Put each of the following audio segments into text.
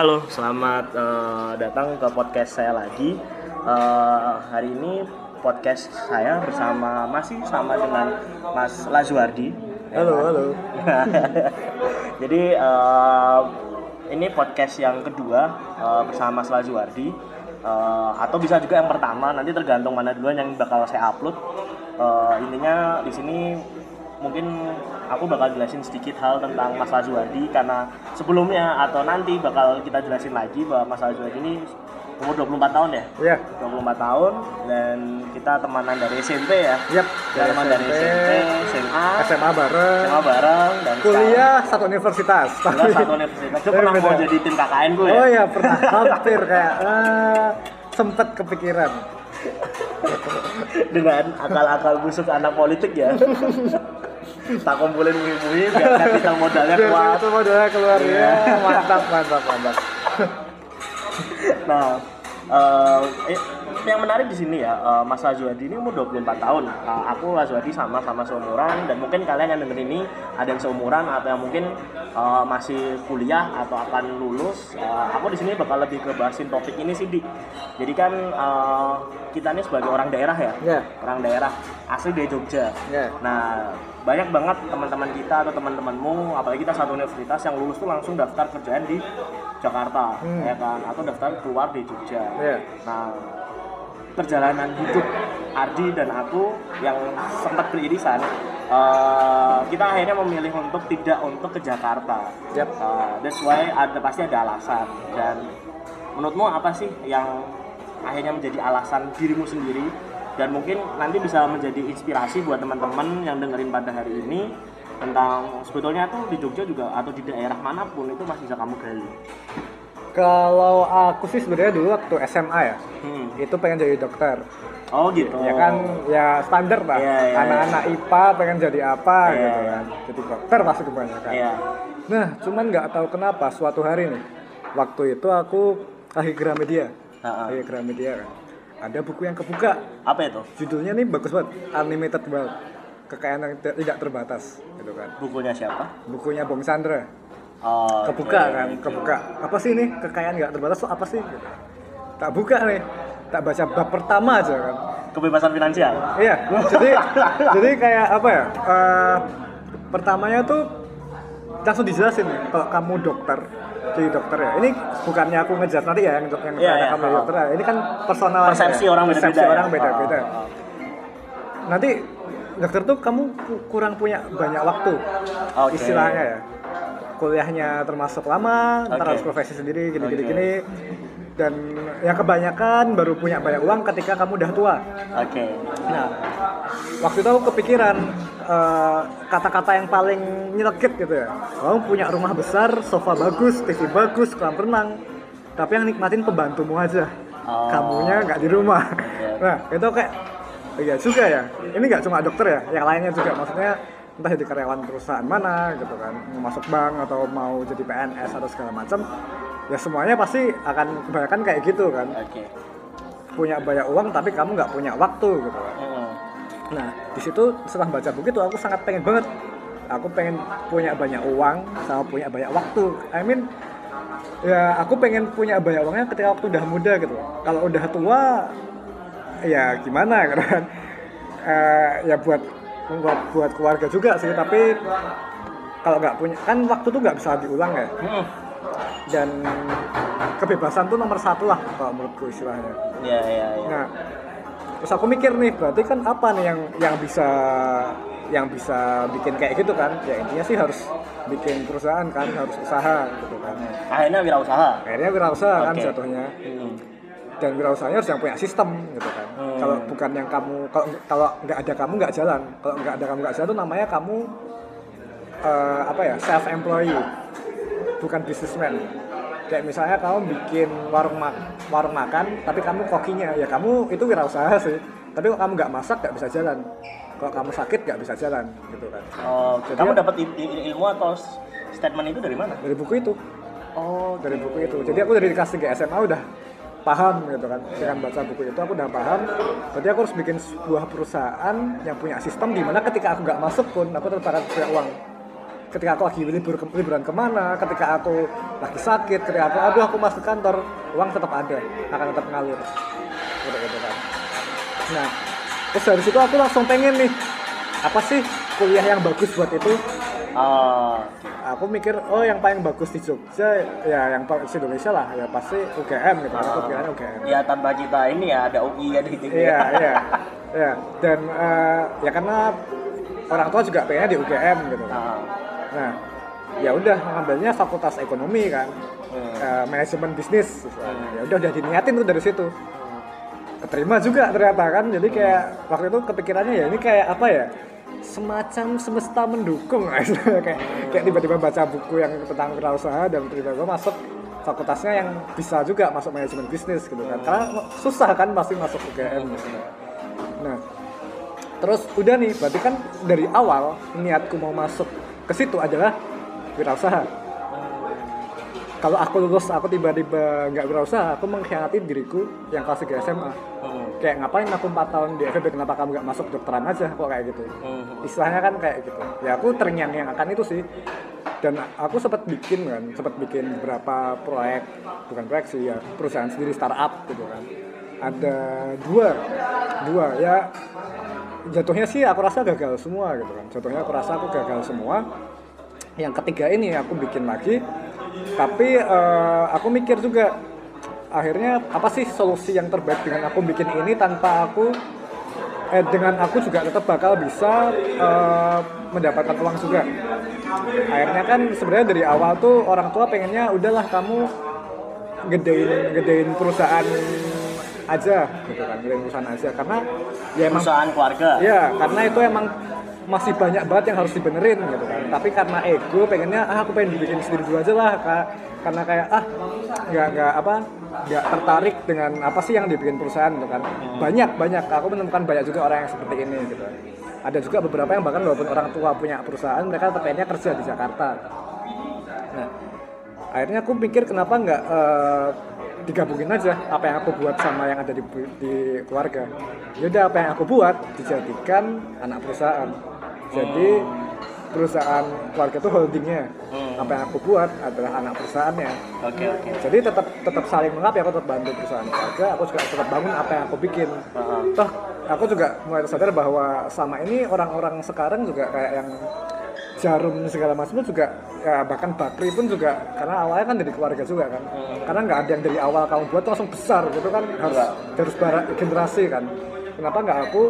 halo, selamat uh, datang ke podcast saya lagi. Uh, hari ini podcast saya bersama masih sama dengan Mas Lazuardi. Halo, halo. Jadi uh, ini podcast yang kedua uh, bersama Mas Lazuardi. Uh, atau bisa juga yang pertama, nanti tergantung mana duluan yang bakal saya upload. Uh, intinya di sini mungkin aku bakal jelasin sedikit hal tentang Mas Lazuardi karena sebelumnya atau nanti bakal kita jelasin lagi bahwa Mas Lazuardi ini umur 24 tahun ya? Iya. 24 tahun dan kita temanan dari SMP ya? Yap, dari teman SMP, dari SMP, SMA, SMA bareng, SMA bareng dan kuliah sekarang, satu universitas. Kuliah satu universitas. Itu pernah mau jadi tim KKN gue ya? Oh iya, pernah. Hampir kayak uh, sempet kepikiran dengan akal-akal busuk anak politik ya tak kumpulin mui-mui biar kapital modalnya kuat kapital modalnya keluar ya. mantap mantap mantap. Nah uh, eh, yang menarik di sini ya uh, Mas Lazuardi ini umur 24 tahun uh, aku Lazuardi sama sama seumuran dan mungkin kalian yang denger ini ada yang seumuran atau yang mungkin uh, masih kuliah atau akan lulus uh, aku di sini bakal lebih ke bahasin topik ini sih di jadi kan uh, kita ini sebagai orang daerah ya yeah. orang daerah asli dari Jogja yeah. nah banyak banget teman-teman kita atau teman-temanmu apalagi kita satu universitas yang lulus tuh langsung daftar kerjaan di Jakarta hmm. ya kan atau daftar keluar di Jogja yeah. nah perjalanan hidup Ardi dan aku yang sempat beririsan uh, kita akhirnya memilih untuk tidak untuk ke Jakarta yep. uh, that's why ada pasti ada alasan dan menurutmu apa sih yang akhirnya menjadi alasan dirimu sendiri dan mungkin nanti bisa menjadi inspirasi buat teman-teman yang dengerin pada hari ini tentang sebetulnya tuh di Jogja juga atau di daerah mana pun itu masih bisa kamu gali. Kalau aku sih sebenarnya dulu waktu SMA ya, hmm. itu pengen jadi dokter. Oh gitu. Ya kan, ya standar lah. Yeah, yeah, Anak-anak yeah. IPA pengen jadi apa yeah, gitu kan. Jadi dokter pasti kebanyakan. Yeah. Nah, cuman nggak tahu kenapa suatu hari nih, waktu itu aku lagi Gramedia. Uh -uh. Lagi Gramedia kan ada buku yang kebuka. Apa itu? Judulnya nih bagus banget, unlimited wealth, kekayaan yang tidak terbatas, gitu kan. Bukunya siapa? Bukunya Bong Chandra. Oh, kebuka okay. kan, kebuka. Apa sih ini kekayaan nggak terbatas tuh apa sih? Tak buka nih, tak baca bab pertama aja kan. Kebebasan finansial. Iya, jadi jadi kayak apa ya? Uh, pertamanya tuh langsung dijelasin nih, kalau kamu dokter, jadi dokter ya. Ini bukannya aku ngejar nanti ya yang yang yeah, yeah, kamu oh. dokter ya. Ini kan personal persepsi ya. orang beda-beda. Persepsi ya? orang beda-beda. Oh, oh. Nanti dokter tuh kamu kurang punya banyak waktu. Okay. Istilahnya ya. Kuliahnya termasuk lama, okay. ntar harus profesi sendiri gini-gini okay. gini. Dan yang kebanyakan baru punya banyak uang ketika kamu udah tua. Oke. Okay. Nah, waktu itu aku kepikiran eh, kata-kata yang paling nyelekit gitu ya kamu punya rumah besar sofa bagus TV bagus kolam renang tapi yang nikmatin pembantumu aja oh. kamunya nggak di rumah yeah. nah itu kayak iya juga ya ini nggak cuma dokter ya yang lainnya juga maksudnya entah jadi karyawan perusahaan mana gitu kan mau masuk bank atau mau jadi PNS atau segala macam ya semuanya pasti akan kebanyakan kayak gitu kan. Okay. punya banyak uang tapi kamu nggak punya waktu gitu. Kan nah di situ setelah baca buku itu aku sangat pengen banget. Aku pengen punya banyak uang sama punya banyak waktu. I mean ya aku pengen punya banyak uangnya ketika waktu udah muda gitu. Kalau udah tua ya gimana gitu kan? Uh, ya buat buat buat keluarga juga sih tapi kalau nggak punya kan waktu tuh nggak bisa diulang ya. Hmm. dan kebebasan tuh nomor satu lah kalau menurutku istilahnya. Ya ya ya nah terus aku mikir nih berarti kan apa nih yang yang bisa yang bisa bikin kayak gitu kan? Ya intinya sih harus bikin perusahaan kan harus usaha gitu kan. Akhirnya wirausaha. Akhirnya wirausaha okay. kan jatuhnya. Hmm. Dan wirausahanya harus yang punya sistem gitu kan. Hmm. kalau bukan yang kamu kalau kalau nggak ada kamu nggak jalan. Kalau nggak ada kamu nggak jalan itu namanya kamu uh, apa ya self employee bukan businessman. Kayak misalnya kamu bikin warung mak warung makan tapi kamu kokinya. Ya kamu itu wirausaha sih. Tapi kalau kamu nggak masak nggak bisa jalan. Kalau kamu sakit nggak bisa jalan gitu kan. Oh Jadi, kamu dapat ilmu atau statement itu dari mana? Dari buku itu. Oh dari buku itu. Jadi aku dari kelas 3 SMA udah paham gitu kan. Dengan baca buku itu aku udah paham. Berarti aku harus bikin sebuah perusahaan yang punya sistem di mana ketika aku nggak masuk pun aku tetap akan punya uang. Ketika aku lagi libur ke, liburan ke mana ketika aku lagi sakit ketika aku aduh aku masuk kantor uang tetap ada akan tetap ngalir. Gitu, gitu kan. Nah terus dari situ aku langsung pengen nih apa sih kuliah yang bagus buat itu Oh, aku mikir oh yang paling bagus di Jogja ya yang paling di Indonesia lah. Ya pasti UGM gitu kan aku kira UGM ya tanpa kita ini ya ada UI ada gitu iya iya iya. Dan eh, ya karena orang tua juga pengennya di UGM gitu. Kan Ah, nah ya udah ngambilnya fakultas ekonomi kan. Hmm. eh, manajemen bisnis. Kan. ya udah udah diniatin tuh dari situ. Keterima juga ternyata kan. Jadi kayak waktu itu kepikirannya ya ini kayak apa ya semacam semesta mendukung kayak kayak tiba-tiba baca buku yang tentang wirausaha dan tiba-tiba masuk fakultasnya yang bisa juga masuk manajemen bisnis gitu kan karena susah kan pasti masuk UGM gitu. nah terus udah nih berarti kan dari awal niatku mau masuk ke situ adalah wirausaha kalau aku lulus aku tiba-tiba nggak berusaha aku mengkhianati diriku yang kelas 3 SMA. Kayak ngapain aku 4 tahun di FEB kenapa kamu nggak masuk dokteran aja? Kok kayak gitu? Hmm. istilahnya kan kayak gitu. Ya aku terngiang yang akan itu sih. Dan aku sempat bikin kan. Sempat bikin beberapa proyek. Bukan proyek sih ya. Perusahaan sendiri startup gitu kan. Ada dua. Dua ya. Jatuhnya sih aku rasa gagal semua gitu kan. Jatuhnya aku rasa aku gagal semua. Yang ketiga ini aku bikin lagi. Tapi eh, aku mikir juga akhirnya apa sih solusi yang terbaik dengan aku bikin ini tanpa aku eh dengan aku juga tetap bakal bisa eh, mendapatkan uang juga? Akhirnya kan sebenarnya dari awal tuh orang tua pengennya udahlah kamu gedein gedein perusahaan aja gitu kan gedein perusahaan aja. Karena ya emang perusahaan keluarga. Ya, karena itu emang masih banyak banget yang harus dibenerin gitu kan. Tapi karena ego pengennya ah aku pengen bikin sendiri dulu aja lah karena kayak ah nggak nggak apa nggak tertarik dengan apa sih yang dibikin perusahaan gitu kan. Banyak banyak aku menemukan banyak juga orang yang seperti ini gitu. Ada juga beberapa yang bahkan walaupun orang tua punya perusahaan mereka tetap pengennya kerja di Jakarta. Nah, akhirnya aku pikir kenapa nggak eh, digabungin aja apa yang aku buat sama yang ada di, di keluarga. Yaudah apa yang aku buat dijadikan anak perusahaan. Jadi perusahaan keluarga itu holdingnya. Hmm. Apa yang aku buat adalah anak perusahaannya. oke oke Jadi tetap tetap saling mengap ya aku tetap bantu perusahaan keluarga. Aku juga tetap bangun apa yang aku bikin. Heeh. Toh aku juga mulai sadar bahwa sama ini orang-orang sekarang juga kayak yang jarum segala macam itu juga ya bahkan bakri pun juga karena awalnya kan dari keluarga juga kan karena nggak ada yang dari awal kamu buat langsung besar gitu kan harus Enggak. harus bara- generasi kan kenapa nggak aku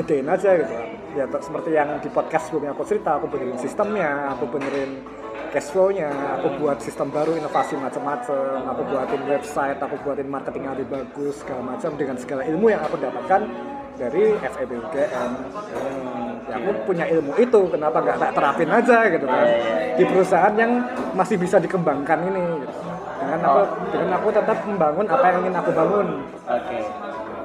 gedein aja gitu ya seperti yang di podcast sebelumnya aku cerita aku benerin sistemnya aku benerin cash flow-nya aku buat sistem baru inovasi macam-macam aku buatin website aku buatin marketing yang lebih bagus segala macam dengan segala ilmu yang aku dapatkan dari FEB UGM ya aku punya ilmu itu kenapa nggak tak terapin aja gitu kan di perusahaan yang masih bisa dikembangkan ini gitu. dengan aku dengan aku tetap membangun apa yang ingin aku bangun Oke.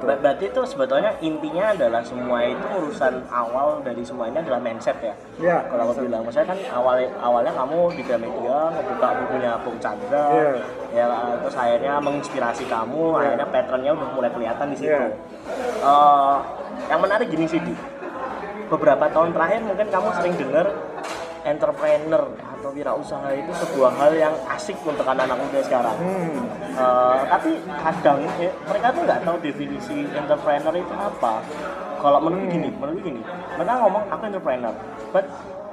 Ber- Berarti itu sebetulnya intinya adalah semua itu urusan awal dari semua ini adalah mindset ya. ya Kalau aku bilang, maksudnya kan awal awalnya kamu di Gramedia ngebuka bukunya Bung Chandra, Iya. ya terus akhirnya menginspirasi kamu, Iya. akhirnya patternnya udah mulai kelihatan di situ. Iya. Eh, yang menarik gini sih, Di. beberapa tahun terakhir mungkin kamu sering dengar entrepreneur atau wirausaha itu sebuah hal yang asik untuk anak-anak muda sekarang. hmm. Eh, tapi kadang eh, mereka tuh nggak tahu definisi entrepreneur itu apa. Kalau menurut gini, menurut gini, mereka ngomong aku entrepreneur, but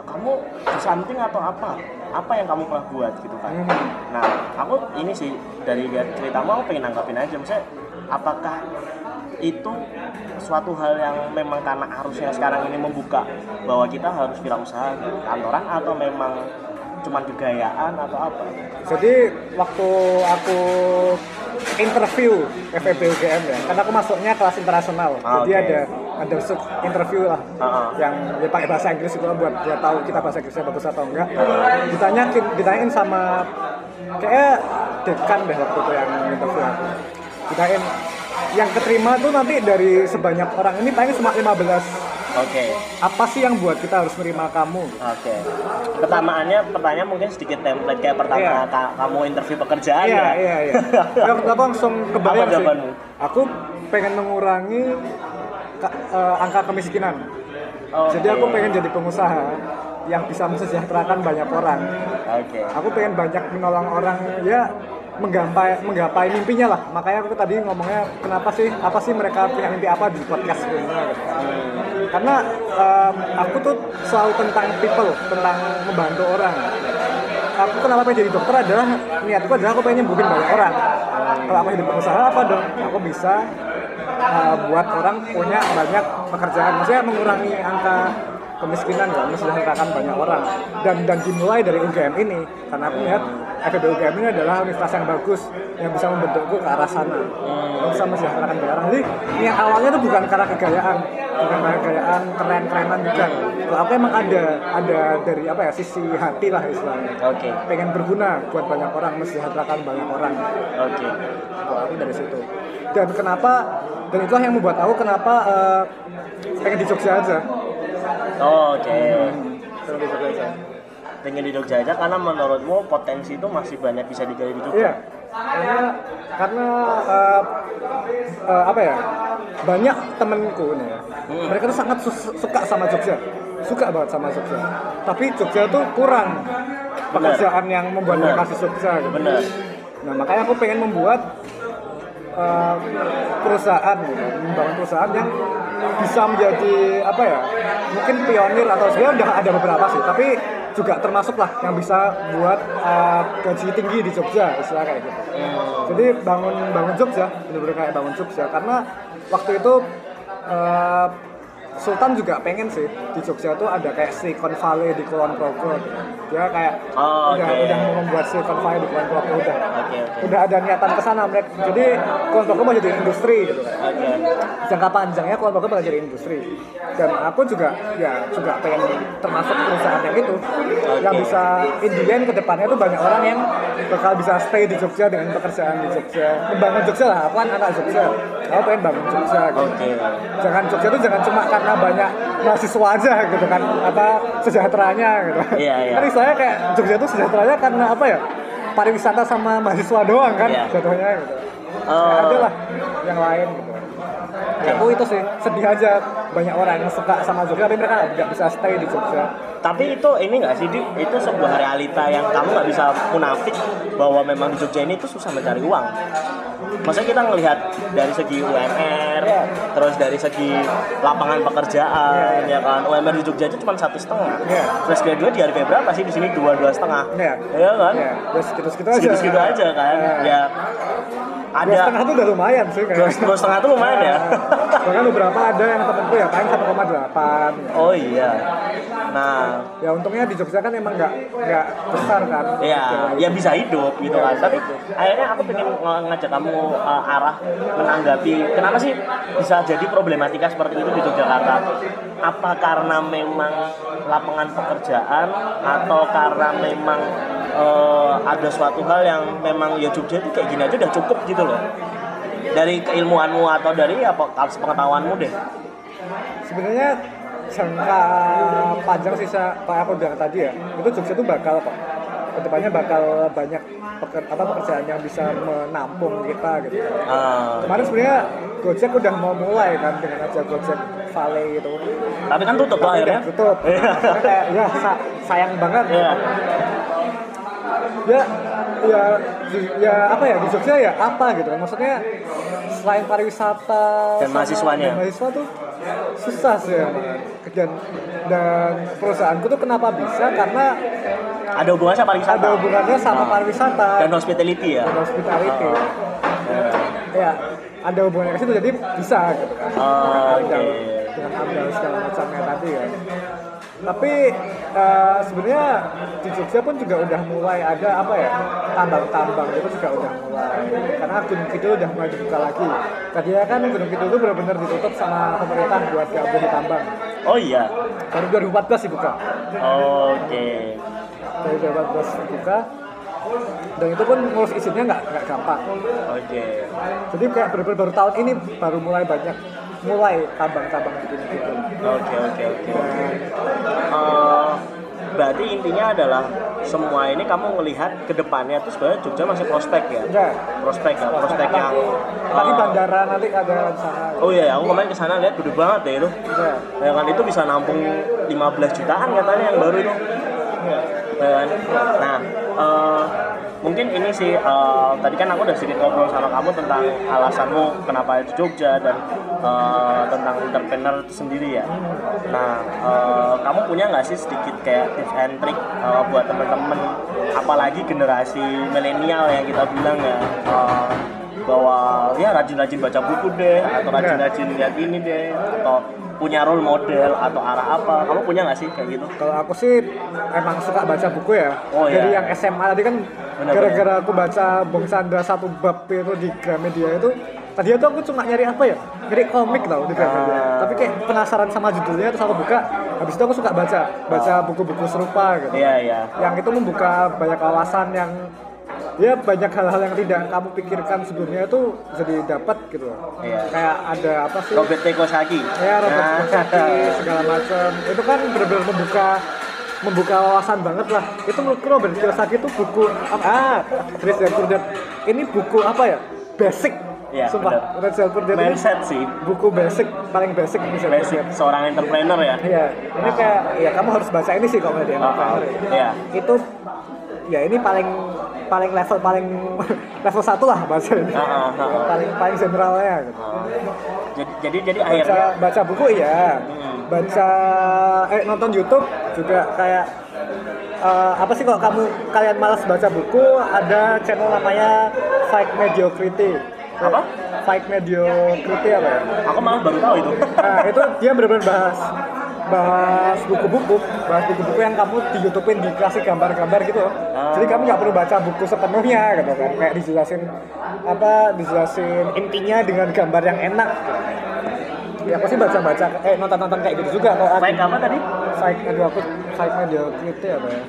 kamu do something atau apa? Apa yang kamu pernah buat gitu kan? Hmm. Nah, aku ini sih dari lihat ceritamu aku pengen nanggapin aja, maksudnya apakah itu suatu hal yang memang karena arusnya sekarang ini membuka bahwa kita harus wirausaha kantoran atau memang cuman kegayaan atau apa? Jadi waktu aku interview FEB UGM ya, karena aku masuknya kelas internasional, Ah, jadi oke. ada ada sub interview lah, Ah, ah. yang ya pakai bahasa Inggris itu buat dia tahu kita bahasa Inggrisnya bagus atau enggak. Ditanya ditanyain sama kayak dekan deh waktu itu yang interview aku. Ditanyain yang keterima tuh nanti dari sebanyak orang ini paling cuma 15 Oke. apa sih yang buat kita harus menerima kamu? Oke. Pertamaannya pertanyaan mungkin sedikit template kayak pertama Iya. ka- kamu interview pekerjaan Iya, ya. iya, iya. Ya, aku langsung kebayang Apa sih. jawabanmu? Aku pengen mengurangi eh, angka kemiskinan. Oke. Jadi aku pengen jadi pengusaha yang bisa mensejahterakan banyak orang. Oke. Aku pengen banyak menolong orang ya menggapai menggapai mimpinya lah. Makanya aku tadi ngomongnya kenapa sih apa sih mereka punya mimpi apa di podcast gitu. Karena em, aku tuh selalu tentang people, tentang membantu orang. Aku kenapa pengen jadi dokter adalah niatku adalah aku pengen nyembuhin banyak orang. Kalau aku jadi pengusaha apa dong? Aku bisa uh, buat orang punya banyak pekerjaan. Maksudnya mengurangi angka kemiskinan ya, mensejahterakan banyak orang. Dan dan dimulai dari UGM ini karena aku melihat FEB UGM ini adalah universitas yang bagus yang bisa membentukku ke arah sana. Yang bisa mensejahterakan banyak orang. Jadi niat awalnya itu bukan karena kegayaan, bukan karena kegayaan keren-kerenan bukan. Kalau aku emang ada ada dari apa ya sisi hati lah istilahnya. Oke. Pengen berguna buat banyak orang, mensejahterakan banyak orang Oke. kalau aku dari situ dan kenapa dan itulah yang membuat aku kenapa eh, pengen di Jogja aja Oh, Oke. pengen di Jogja aja Pengen di Jogja aja karena menurutmu potensi itu masih banyak bisa digali di Jogja. iya karena karena eh, eh, apa ya banyak temenku nih ya Hmm. mereka tuh sangat su- suka sama Jogja suka banget sama Jogja tapi Jogja tuh kurang pekerjaan yang membuat Benar. mereka Jogja gitu. Bener. Nah makanya aku pengen membuat uh, perusahaan, gitu, membangun perusahaan yang bisa menjadi apa ya, mungkin pionir atau sebenarnya udah ada beberapa sih, tapi juga termasuk lah yang bisa buat uh, gaji tinggi di Jogja, istilah kayak gitu. Jadi bangun bangun Jogja, bener-bener kayak bangun Jogja, karena waktu itu uh, Sultan juga pengen sih di Jogja tuh ada kayak Silicon Valley di Kulon Progo. Dia kayak Oh, udah oke. udah mau membuat Silicon Valley di Kulon Progo udah Oke, oke. udah ada niatan ke sana mereka jadi Kulon Progo mau jadi industri gitu kan Oke. jangka panjangnya Kulon Progo bakal jadi industri dan aku juga ya juga pengen termasuk perusahaan yang itu yang bisa in the end ke depannya tuh banyak orang yang bakal bisa stay di Jogja dengan pekerjaan di Jogja membangun Jogja lah aku kan anak Jogja aku pengen bangun Jogja gitu Oke. jangan Jogja tuh jangan cuma karena banyak mahasiswa aja gitu kan apa sejahteranya gitu Iya, iya. kan istilahnya kayak Jogja tuh sejahteranya karena apa ya pariwisata sama mahasiswa doang kan Iya. jatuhnya gitu Oh. ada lah yang lain gitu Ya, aku itu sih sedih aja banyak orang yang suka sama Jogja tapi mereka nggak bisa stay di Jogja Tapi itu ini nggak sih, Di? Itu sebuah realita yang kamu nggak bisa munafik bahwa memang di Jogja ini itu susah mencari uang. Maksudnya kita ngelihat dari segi UMR, Iya. terus dari segi lapangan pekerjaan, ya kan. UMR di Jogja itu cuma satu setengah. Iya. Fresh graduate di harga berapa sih di sini dua dua setengah? Iya. Iya kan? ya terus segitu-segitu aja Segitu-segitu aja kan. Iya. Ya dua ada setengah tuh udah lumayan sih dua, kayak dua setengah itu lumayan ya. bahkan beberapa ada yang temenku ya paling 1,8 oh iya. Nah, ya untungnya di Jogja kan emang nggak nggak besar kan. Ya ya bisa hidup gitu kan. Tapi akhirnya aku pengen ng- ngajak kamu uh, arah menanggapi kenapa sih bisa jadi problematika seperti itu di Yogyakarta? Apa karena memang lapangan pekerjaan atau karena memang uh, ada suatu hal yang memang ya Jogja itu kayak gini aja udah cukup gitu loh. Dari keilmuanmu atau dari apa pengetahuanmu deh. Sebenarnya jangka panjang sisa aku bilang tadi ya itu Jogja tuh bakal kok ke depannya bakal banyak peker, apa pekerjaan yang bisa menampung kita gitu. Uh, kemarin sebenarnya Gojek udah mau mulai kan dengan aja Gojek Valley gitu tapi kan tutup lah Tapi akhirnya udah tutup. Iya. Kayak ya sa- sayang banget. Iya. ya ya ya apa ya di Jogja ya apa gitu. Kan maksudnya selain pariwisata Dan mahasiswanya. dan mahasiswa tuh susah sih emang. Dan dan perusahaanku tuh kenapa bisa? Karena ada hubungannya sama pariwisata. Ada hubungannya sama Ah. pariwisata. Dan hospitality ya? Dan hospitality. Ya ada hubungannya ke situ jadi bisa gitu kan. Oh, oke. Dengan- dengan amdal segala macamnya tadi ya tapi eh, sebenarnya di Jogja pun juga udah mulai ada apa ya tambang-tambang itu juga udah mulai. Karena Gunung Kidul udah mulai dibuka lagi. Tadinya kan Gunung Kidul itu benar-benar ditutup sama pemerintah buat gak boleh tambang. Oh iya? Baru 2014 dibuka. Oke. Dari 2014 dibuka. Dan itu pun ngurus izinnya nggak nggak gampang. Oke. Jadi kayak benar-benar baru tahun ini baru mulai banyak mulai tambang-tambang di Gunung Kidul oke oke oke. Eh, berarti intinya adalah semua ini kamu melihat ke depannya tuh sebenarnya Jogja masih prospek ya? Ya prospek ya prospek yang tapi uh, bandara nanti ada sana. Oh iya aku kemarin ke sana lihat gede banget deh itu. Ya ya kan itu bisa nampung 15 jutaan katanya yang baru itu. Ya ya kan? Nah, eh, mungkin ini sih eh, tadi kan aku udah sedikit ngobrol sama kamu tentang alasanmu kenapa itu Jogja dan eh, tentang entrepreneur itu sendiri ya. Nah, eh, kamu punya nggak sih sedikit kayak tips and trick eh, buat temen-temen, apalagi generasi milenial yang kita bilang ya. eh, bahwa ya rajin-rajin baca buku deh atau rajin-rajin lihat ini deh atau punya role model atau arah apa kamu punya nggak sih kayak gitu Kalau aku sih emang suka baca buku ya. Oh, Jadi iya. yang SMA tadi kan gara-gara aku baca Bung Sandra satu bab itu di Gramedia itu tadi itu aku cuma nyari apa ya? Nyari komik tau di Gramedia. Ah. Tapi kayak penasaran sama judulnya terus aku buka. Habis itu aku suka baca, baca Ah. buku-buku serupa gitu. iya iya Yang itu membuka banyak wawasan yang ya banyak hal-hal yang tidak kamu pikirkan sebelumnya itu bisa didapat gitu. Iya. Kayak ada apa sih? Robert. Kiyosaki ya Robert Nah. Kiyosaki segala macam itu kan benar-benar membuka membuka wawasan banget lah itu menurutku Robert Kiyosaki itu buku apa ah Rich Dad Poor Dad ini buku apa ya basic Iya, sumpah benar. Rich Dad Poor Dad ini mindset sih buku basic paling basic Poor basic seorang entrepreneur ya Iya, ini kayak ya kamu harus baca ini sih kalau di entrepreneur ya. Iya. Itu ya ini paling paling level paling level satu lah baca ini. Ah, ah, ah. paling paling generalnya gitu. jadi jadi jadi baca akhirnya baca buku iya Hmm. baca eh nonton YouTube juga kayak eh, apa sih kalau kamu kalian malas baca buku ada channel namanya Fake Mediocrity Apa? Fake Mediocrity apa ya? Aku malah baru tahu itu. Nah itu dia benar-benar bahas bahas buku-buku bahas buku-buku yang kamu di YouTube-in dikasih gambar-gambar gitu. Loh. Ah. jadi kamu nggak perlu baca buku sepenuhnya gitu kan. Kayak dijelasin apa dijelasin intinya dengan gambar yang enak. Ya aku sih baca-baca eh nonton-nonton kayak gitu juga kalau baik apa tadi? Fake aduh aku fake mediocrity apa ya?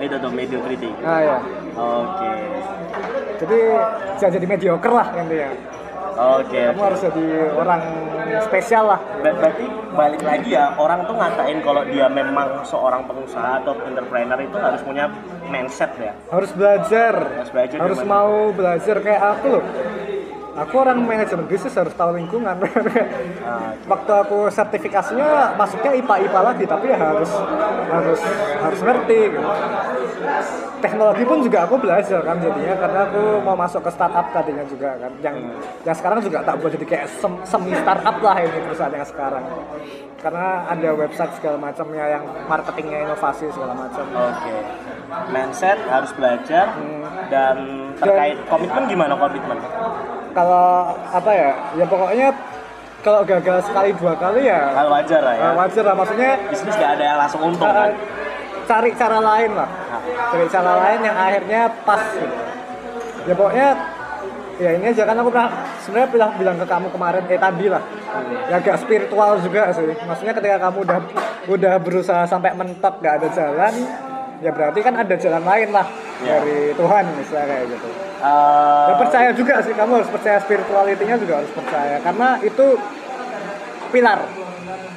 Itu tuh mediocrity ah ya oke jadi jangan jadi mediocre lah intinya oke. Kamu harus jadi orang spesial lah. Ber- berarti balik lagi ya orang tuh ngatain kalau dia memang seorang pengusaha atau entrepreneur itu harus punya mindset ya? Harus belajar. Harus belajar harus gimana? mau belajar kayak aku loh aku orang manajemen bisnis harus tahu lingkungan. Waktu aku sertifikasinya masuknya IPA IPA lagi tapi ya harus harus harus ngerti gitu. teknologi pun juga aku belajar kan jadinya karena aku mau masuk ke startup tadinya juga kan. Yang yang sekarang juga tak buat jadi kayak sem- semi startup lah ini perusahaan yang sekarang. Karena ada website segala macamnya yang marketingnya inovasi segala macam. Oke. Mindset harus belajar Hmm. dan terkait komitmen gimana komitmen kalau apa ya ya pokoknya kalau gagal sekali dua kali ya hal wajar lah ya. Wajar lah maksudnya bisnis gak ada yang langsung untung eh, kan? cari cara lain lah. Cari cara lain yang akhirnya pas gitu. ya pokoknya ya ini aja kan aku pernah sebenarnya bilang bilang ke kamu kemarin eh tadi lah. Ya agak spiritual juga sih. Maksudnya ketika kamu udah udah berusaha sampai mentok gak ada jalan ya berarti kan ada jalan lain lah Ya. dari Tuhan misalnya kayak gitu Ya percaya juga sih, kamu harus percaya spiritualitinya juga harus percaya karena itu pilar.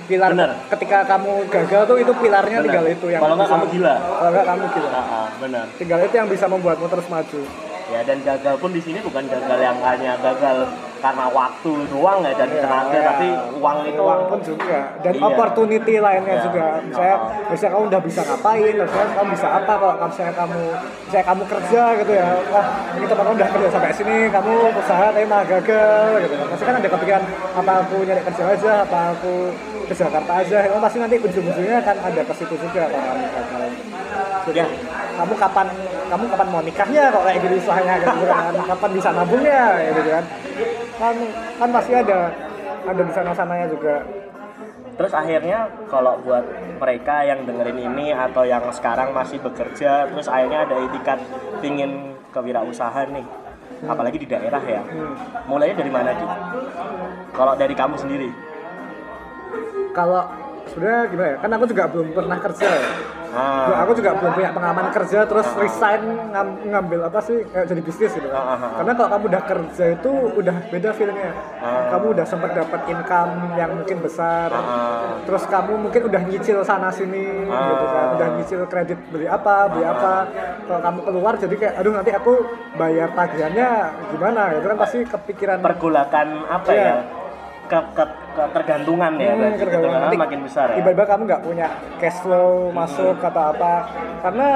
Pilar Bener. ketika kamu gagal tuh itu pilarnya Bener. tinggal itu yang Kalau nggak kamu gila. Kalau nggak kamu gila. ah, ah, benar Tinggal itu yang bisa membuatmu terus maju. ya dan gagal pun di sini bukan gagal yang hanya gagal karena waktu doang ya dan Ya, tenaga ya. tapi uang itu uang pun juga dan Iya. opportunity lainnya Ya. juga misalnya Oh. misalnya kamu udah bisa ngapain misalnya kamu bisa apa kalau kamu misalnya kamu misalnya kamu kerja gitu ya wah ini teman kamu udah kerja sampai sini kamu usaha tapi malah gagal gitu kan pasti kan ada kepikiran apa aku nyari kerja aja apa aku ke Jakarta aja itu pasti nanti ujung-ujungnya kan ada ke situ juga kalau kamu gagal ya kamu kapan kamu kapan mau nikahnya kok kayak gitu istilahnya gitu kan? Kapan bisa nabungnya gitu kan? Kan kan pasti ada ada di sana sananya juga. Terus akhirnya kalau buat mereka yang dengerin ini atau yang sekarang masih bekerja terus akhirnya ada itikat pingin kewirausahaan nih apalagi di daerah ya. Hmm. mulainya dari mana gitu kalau dari kamu sendiri? Kalau sebenarnya gimana ya kan aku juga belum pernah kerja ya Ah. aku juga belum punya pengalaman kerja terus resign ngam- ngambil apa sih kayak jadi bisnis gitu Ah, ah, ah. karena kalau kamu udah kerja itu udah beda feelingnya Ah. kamu udah sempat dapat income yang mungkin besar Ah. terus kamu mungkin udah nyicil sana sini Ah. gitu kan udah nyicil kredit beli apa beli apa kalau kamu keluar jadi kayak aduh nanti aku bayar tagihannya gimana itu kan pasti kepikiran pergolakan apa Iya. ya ke, ke, ketergantungan ya Hmm, berarti ketergantungan. makin besar ya. tiba-tiba kamu nggak punya cash flow masuk atau apa karena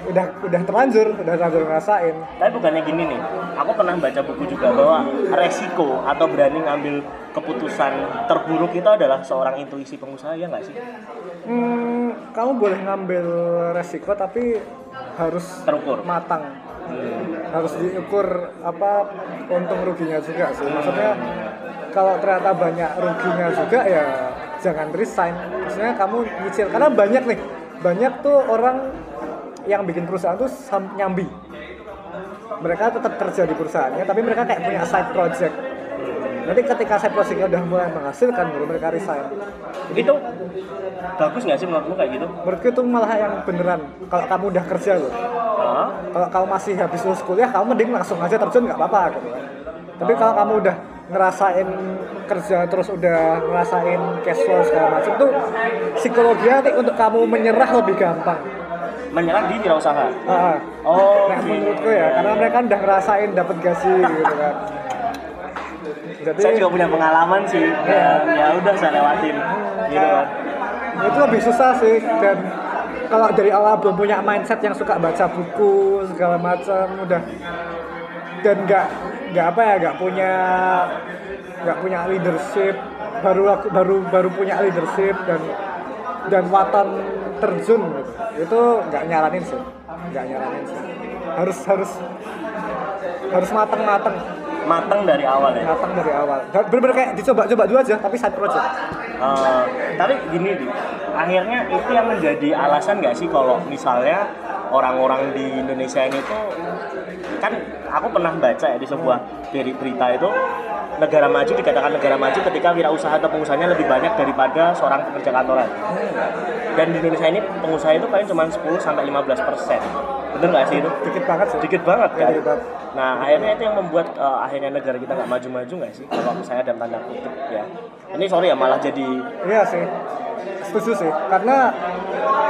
udah udah terlanjur udah terlanjur ngerasain. Tapi bukannya gini nih aku pernah baca buku juga bahwa resiko atau berani ngambil keputusan terburuk itu adalah seorang intuisi pengusaha ya nggak sih? Hmm, kamu boleh ngambil resiko tapi harus terukur. matang. Hmm. harus diukur apa untung ruginya juga sih. Maksudnya kalau ternyata banyak ruginya juga ya jangan resign. Maksudnya kamu nyicil. Karena banyak nih banyak tuh orang yang bikin perusahaan tuh nyambi. Mereka tetap kerja di perusahaannya tapi mereka kayak punya side project. Nanti ketika side projectnya udah mulai menghasilkan baru mereka resign. Itu bagus nggak sih menurutmu kayak gitu? Menurutku itu malah yang beneran. Kalau kamu udah kerja loh. Kalau kamu masih habis lulus kuliah kamu mending langsung aja terjun nggak apa-apa gitu. Kan tapi kalau kamu udah ngerasain kerja terus udah ngerasain cash flow segala macam. Tuh psikologinya nanti untuk kamu menyerah lebih gampang. Menyerah di wirausaha? Ah, oh nah menurutku ya karena mereka udah ngerasain dapat gaji gitu kan. Jadi saya juga punya pengalaman sih. Ya, ya udah saya lewatin gitu. Kan itu lebih susah sih dan kalau dari awal belum punya mindset yang suka baca buku segala macam udah dan nggak nggak apa ya nggak punya nggak punya leadership. Baru aku baru baru punya leadership dan dan waton terjun gitu. Itu nggak nyaranin sih nggak nyaranin sih. Harus harus harus mateng mateng dari awal ya? Mateng dari awal. Dan bener-bener kayak dicoba-coba dulu aja tapi side project. Eh, tapi gini di akhirnya itu yang menjadi alasan nggak sih kalau misalnya orang-orang di Indonesia ini tuh kan aku pernah baca ya di sebuah dari berita itu negara maju dikatakan negara maju ketika wirausaha atau pengusahanya lebih banyak daripada seorang pekerja kantoran. Dan di Indonesia ini pengusaha itu paling cuma 10 sampai 15 persen bener nggak sih itu dikit banget sih dikit banget Ya, kan dikit banget. nah akhirnya itu yang membuat eh, akhirnya negara kita nggak maju-maju nggak sih kalau misalnya dalam tanda kutip ya ini sorry ya malah jadi Iya sih, setuju sih. Karena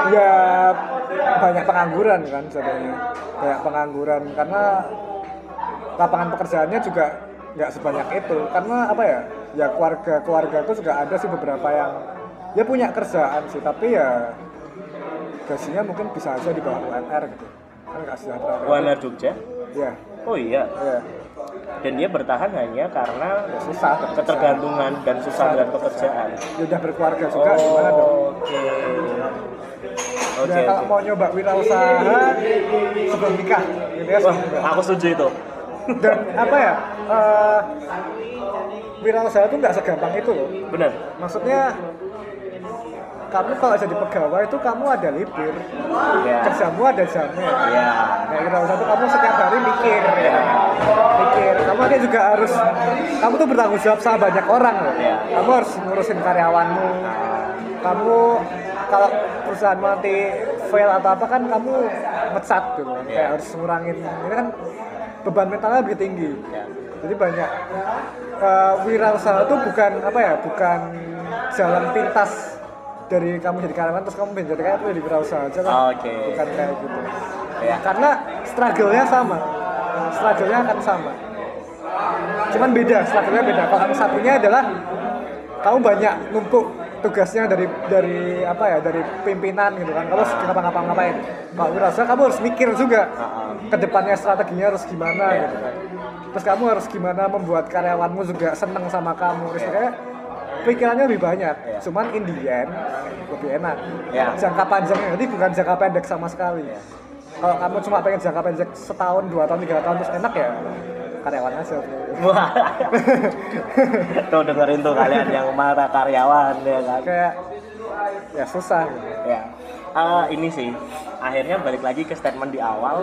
ya banyak pengangguran kan sebenarnya, banyak pengangguran karena lapangan pekerjaannya juga nggak sebanyak itu. Karena apa ya? Ya keluarga keluarga itu juga ada sih beberapa yang ya punya kerjaan sih, tapi ya gajinya mungkin bisa aja di bawah UMR gitu. Sejahtera. UMR Jogja Ya, oh iya ya, dan dia bertahan hanya karena ya susah. ketergantungan dan susah dengan pekerjaan Ya udah berkeluarga juga gimana dong? oke Ya, kalau oke. mau nyoba wirausaha sebelum nikah, gitu ya. Wah, aku setuju itu Dan apa ya? eh wirausaha itu nggak segampang itu loh. benar Maksudnya kamu kalau jadi pegawai itu kamu ada libur, ya kerjamu ada jamnya. ya Nah, wirausaha itu kamu setiap hari mikir, ya mikir. Kamu nanti juga harus, kamu tuh bertanggung jawab sama banyak orang loh. Iya. Kamu harus ngurusin karyawanmu. Kamu kalau perusahaan nanti fail atau apa kan kamu mecat gitu, Iya. kayak harus ngurangin. Ini kan beban mentalnya lebih tinggi. ya Jadi banyak eh, wirausaha itu bukan apa ya, bukan jalan pintas dari kamu jadi karyawan terus kamu menjadi kayak jadi wirausaha aja lah. Oke. Bukan kayak gitu. Ya. Karena struggle-nya sama. Struggle-nya akan sama. Cuman beda struggle-nya beda. Kalau satunya adalah kamu banyak numpuk tugasnya dari dari apa ya dari pimpinan gitu kan. Kamu harus ngapa ngapain kalau wirausaha kamu harus mikir juga ke depannya strateginya harus gimana Iya. gitu kan. terus kamu harus gimana membuat karyawanmu juga seneng sama kamu. Terus kayak pikirannya lebih banyak Iya. cuman in the end lebih enak Iya. jangka panjangnya jadi bukan jangka pendek sama sekali Iya. kalau kamu cuma pengen jangka pendek setahun dua tahun tiga tahun terus enak ya karyawan aja. Wah. tuh dengerin tuh kalian yang marah karyawan ya kan kayak ya susah ya Eh, ini sih. Akhirnya balik lagi ke statement di awal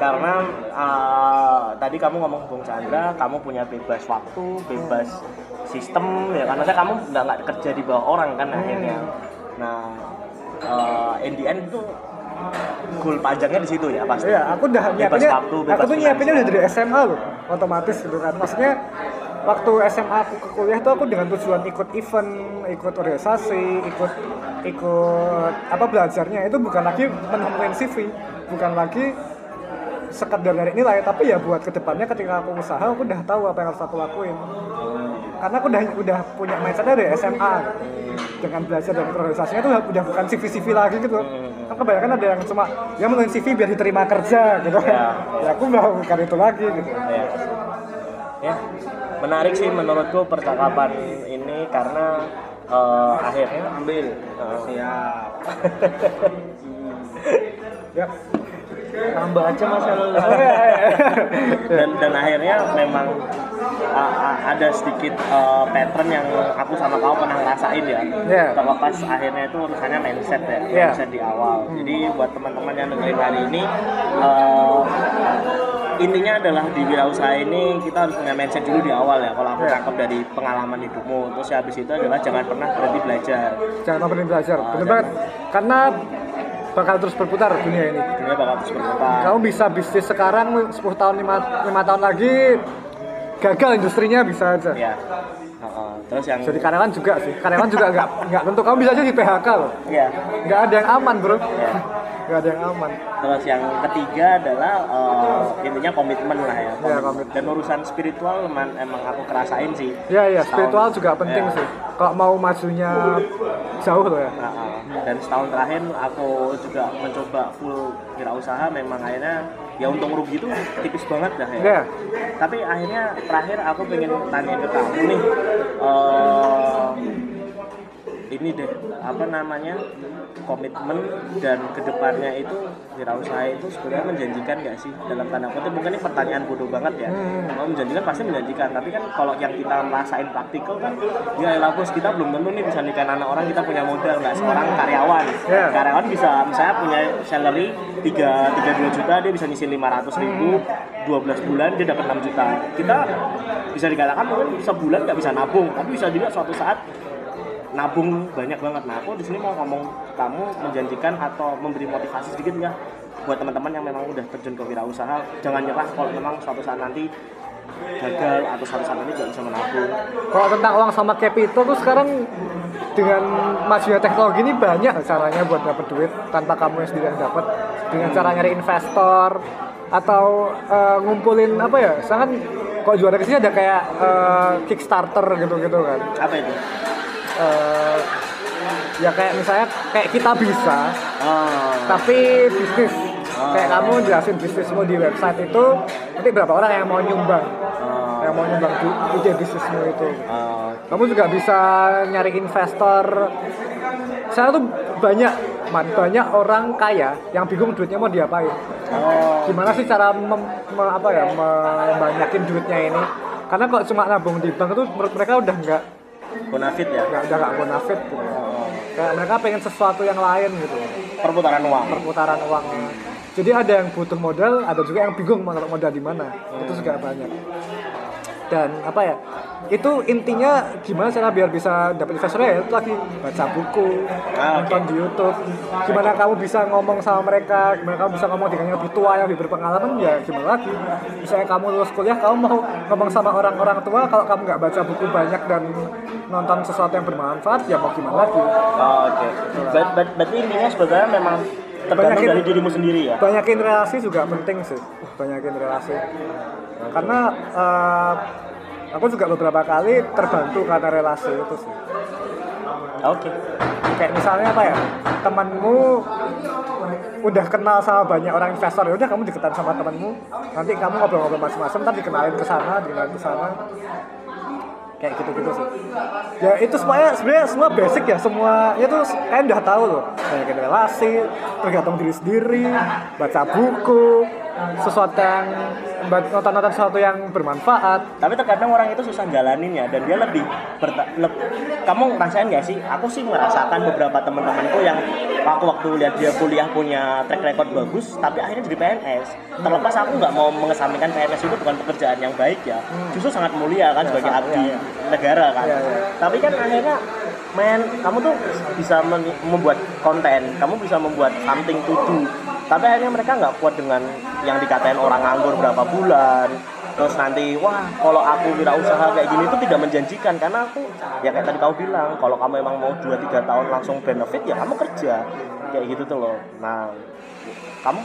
karena uh, tadi kamu ngomong Bung Chandra kamu punya bebas waktu bebas sistem ya karena saya kamu nggak nggak kerja di bawah orang kan akhirnya. Nah uh, in the end itu goal panjangnya di situ ya pasti. Iya, aku udah nyiapinnya, waktu, aku tuh nyiapinnya udah dari SMA loh, otomatis gitu kan. Maksudnya waktu SMA aku ke kuliah tuh aku dengan tujuan ikut event, ikut organisasi, ikut ikut apa belajarnya itu bukan lagi menemukan CV, bukan lagi sekedar dari nilai, tapi ya buat ke depannya ketika aku usaha aku udah tahu apa yang harus aku lakuin. Karena aku udah udah punya mindsetnya dari SMA dengan belajar dan organisasinya tuh udah bukan CV CV lagi gitu. Kan kebanyakan ada yang cuma ya menulis CV biar diterima kerja gitu. Ya. Ya aku nggak bukan itu lagi gitu. ya. ya menarik sih menurutku percakapan ini karena uh, akhirnya ambil. Siap. Ya. tambah aja masalah dan dan akhirnya memang uh, uh, ada sedikit uh, pattern yang aku sama kamu pernah ngerasain ya. Iya. terlepas akhirnya itu urusannya mindset ya Iya. mindset di awal. Jadi buat teman-teman yang dengerin hari ini uh, intinya adalah di wirausaha ini kita harus punya mindset dulu di awal ya kalau aku Iya. tangkap dari pengalaman hidupmu terus ya habis itu adalah jangan pernah berhenti belajar Jangan berhenti belajar. Ah, jangan. banget. Karena bakal terus berputar dunia ini. dunia bakal terus berputar Kamu bisa bisnis sekarang 10 tahun 5, 5 tahun lagi gagal industrinya bisa aja. ya Uh-uh. terus yang Jadi karyawan juga sih. Karyawan juga nggak nggak tentu kamu bisa aja di PHK loh. ya Nggak ada yang aman bro. ya Nggak ada yang aman. Terus yang ketiga adalah eh, intinya komitmen lah ya. Iya, komitmen. Dan urusan spiritual emang, emang aku kerasain sih. Ya ya Setahun. spiritual juga penting Ya. sih. Kalau mau majunya jauh loh ya. Nah, ah. dan setahun terakhir aku juga mencoba full wirausaha memang akhirnya ya untung rugi itu tipis banget dah ya. Ya. Tapi akhirnya terakhir aku pengen tanya ke kamu nih. eh, ini deh apa namanya komitmen dan ke depannya itu wirausaha itu sebenarnya menjanjikan nggak sih dalam tanda kutip mungkin ini pertanyaan bodoh banget ya Hmm. kalau menjanjikan pasti menjanjikan tapi kan kalau yang kita merasain praktikal kan ya bos kita belum tentu nih bisa nikahin anak orang kita punya modal nggak seorang karyawan Ya. karyawan bisa misalnya punya salary 3 32 juta dia bisa nyisihin 500 ribu 12 bulan dia dapat 6 juta kita bisa dikatakan mungkin sebulan nggak bisa nabung tapi bisa juga suatu saat nabung banyak banget. Nah, aku di sini mau ngomong kamu menjanjikan atau memberi motivasi sedikit ya buat teman-teman yang memang udah terjun ke wirausaha, jangan nyerah kalau memang suatu saat nanti gagal atau suatu saat nanti nggak bisa menabung. Kalau tentang uang sama capital tuh sekarang dengan majunya teknologi ini banyak caranya buat dapat duit tanpa kamu yang sendiri yang dapat dengan cara nyari investor atau eh, ngumpulin apa ya sangat kalau juara ke sini ada kayak eh, Kickstarter gitu-gitu kan Apa itu? Eh, ya kayak misalnya kayak kita bisa Oh, tapi bisnis. Kayak kamu jelasin bisnismu di website itu nanti berapa orang yang mau nyumbang? Oh, yang mau nyumbang di ide bisnismu itu. Oh, kamu juga bisa nyari investor. Saya tuh banyak man, banyak orang kaya yang bingung duitnya mau diapain. Oh, gimana sih cara mem- me- apa ya membanyakin duitnya ini? Karena kalau cuma nabung di bank itu menurut mereka udah nggak bonafit ya. nggak udah nggak bonafit gitu. Oh, kayak mereka pengen sesuatu yang lain gitu perputaran uang. perputaran uang jadi ada yang butuh modal ada juga yang bingung mau modal di mana itu juga banyak dan apa ya itu intinya gimana cara biar bisa dapat investor ya itu lagi baca buku Ah, nonton di YouTube. Gimana kamu bisa ngomong sama mereka? Gimana kamu bisa ngomong dengan yang lebih tua yang lebih berpengalaman? Ya gimana lagi? Misalnya kamu lulus kuliah kamu mau ngomong sama orang-orang tua kalau kamu nggak baca buku banyak dan nonton sesuatu yang bermanfaat ya mau gimana lagi? Oh, Oke. Ber- Berarti intinya sebenarnya memang tergantung Banyakin- dari dirimu sendiri ya. banyakin relasi juga penting sih banyakin relasi karena eh, aku juga beberapa kali terbantu karena relasi itu sih Oke. kayak misalnya apa ya temanmu udah kenal sama banyak orang investor ya udah kamu deketan sama temanmu nanti kamu ngobrol-ngobrol macam-macam ntar dikenalin ke sana dikenalin ke sana kayak gitu-gitu sih. Ya itu semuanya sebenarnya semua basic ya semua tuh kalian udah tahu loh. Banyakin relasi tergantung diri sendiri baca buku sesuatu yang nonton-nonton sesuatu yang bermanfaat. Tapi terkadang orang itu susah jalaninnya dan dia lebih berta- leb- kamu ngerasain nggak sih? Aku sih merasakan beberapa teman-temanku yang waktu waktu lihat dia kuliah punya track record bagus tapi akhirnya jadi PNS terlepas aku nggak mau mengesampingkan PNS itu bukan pekerjaan yang baik ya. Justru sangat mulia kan sebagai sangat, abdi iya, negara kan. Iya, iya. tapi kan akhirnya men kamu tuh bisa membuat konten. Kamu bisa membuat something to do tapi akhirnya mereka nggak kuat dengan yang dikatain orang nganggur berapa bulan. Terus nanti wah kalau aku wirausaha kayak gini itu tidak menjanjikan karena aku ya kayak tadi kamu bilang kalau kamu emang mau 2-3 tahun langsung benefit ya kamu kerja. Kayak gitu tuh loh. Nah kamu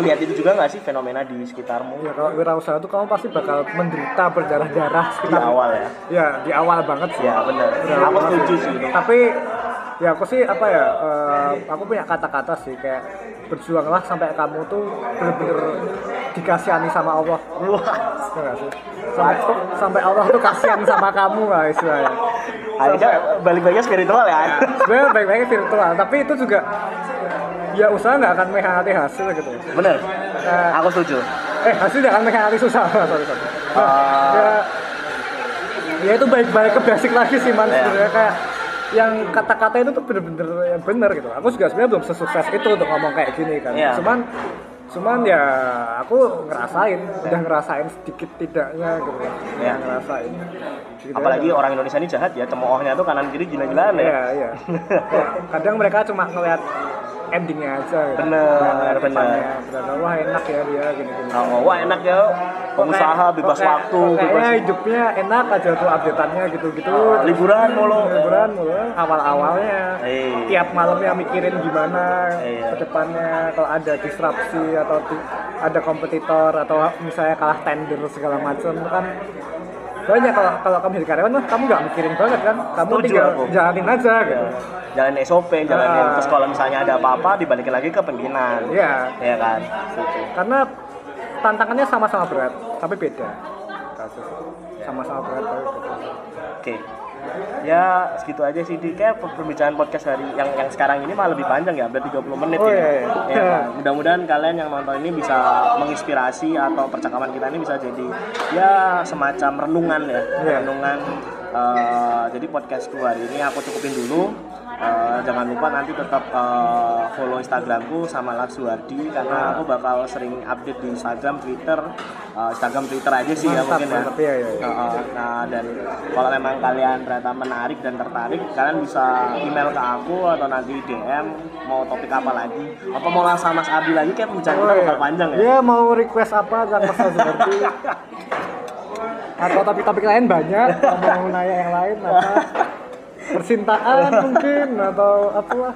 melihat itu juga nggak sih fenomena di sekitarmu? Ya kalau wirausaha itu kamu pasti bakal menderita berdarah-darah di sekitar awal ya? Ya di awal banget sih. Ya benar. Berdarah aku setuju sih. tapi ya aku sih apa ya eh, aku punya kata-kata sih kayak berjuanglah sampai kamu tuh bener-bener dikasihani sama Allah wah Ya sih? Sampai, sampai Allah tuh kasihan sama kamu lah istilahnya. akhirnya balik-baliknya spiritual ya Sebenarnya baik-baiknya virtual, tapi itu juga ya usaha nggak akan mengkhianati hasil gitu. bener Nah, aku setuju eh hasil nggak akan mengkhianati susah, sorry sorry. Ah. ya, ya itu baik-baik ke basic lagi sih man Iya. sebenarnya kayak yang kata-kata itu tuh bener-bener yang bener gitu. Aku juga sebenarnya belum sesukses itu untuk ngomong kayak gini kan. Iya. Cuman cuman ya aku ngerasain, udah ngerasain sedikit tidaknya gitu. Iya. ngerasain. Gitu apalagi aja. orang Indonesia ini jahat ya cemoohnya tuh kanan kiri gila-gilaan ya Iya, iya. Kayak Kadang mereka cuma ngeliat endingnya aja gitu. Bener, ngeliat bener. depannya. Bener, wah enak ya dia gini-gini. Oh, wah enak ya pengusaha bebas waktu kok kayaknya bebas hidupnya enak aja tuh updateannya gitu-gitu. Liburan mulu. liburan mulu. Awal-awalnya. Eh. tiap malamnya mikirin gimana Iya. ke depannya kalau ada disrupsi atau di- ada kompetitor atau misalnya kalah tender segala macam kan banyak kalau kalau kamu jadi karyawan mah kamu nggak mikirin banget kan? Kamu Setuju tinggal aku. jalanin aja gitu. Jalan SOP jalanin Ah. terus kalau misalnya ada apa-apa dibalikin lagi ke pimpinan. Iya. ya kan? Setuju. karena tantangannya sama-sama berat tapi beda kasus sama-sama berat tapi beda oke ya segitu aja sih di kayak perbincangan podcast hari yang yang sekarang ini malah lebih panjang ya hampir 30 menit Oh, ini iya, iya. Ya kan? mudah-mudahan kalian yang nonton ini bisa menginspirasi atau percakapan kita ini bisa jadi ya semacam renungan ya Iya. renungan Eh, jadi podcastku hari ini aku cukupin dulu Eh, jangan lupa nanti tetap eh, follow Instagramku sama Laksuardi karena aku bakal sering update di Instagram, Twitter, Eh, Instagram, Twitter aja sih ya Mantap, mungkin ya. mantap, iya, iya, iya. Heeh. Nah dan kalau memang kalian ternyata menarik dan tertarik, kalian bisa email ke aku atau nanti DM mau topik apa lagi, apa mau langsung Mas Abi lagi kayak pembicaraan kita bakal panjang ya. Iya mau request apa jangan Mas seperti atau topik-topik lain banyak mau nanya yang lain apa percintaan mungkin atau apa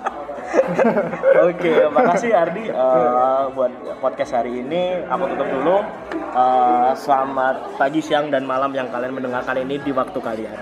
Oke, makasih Ardi eh, buat podcast hari ini. Aku tutup dulu. Eh, selamat pagi, siang, dan malam yang kalian mendengarkan ini di waktu kalian.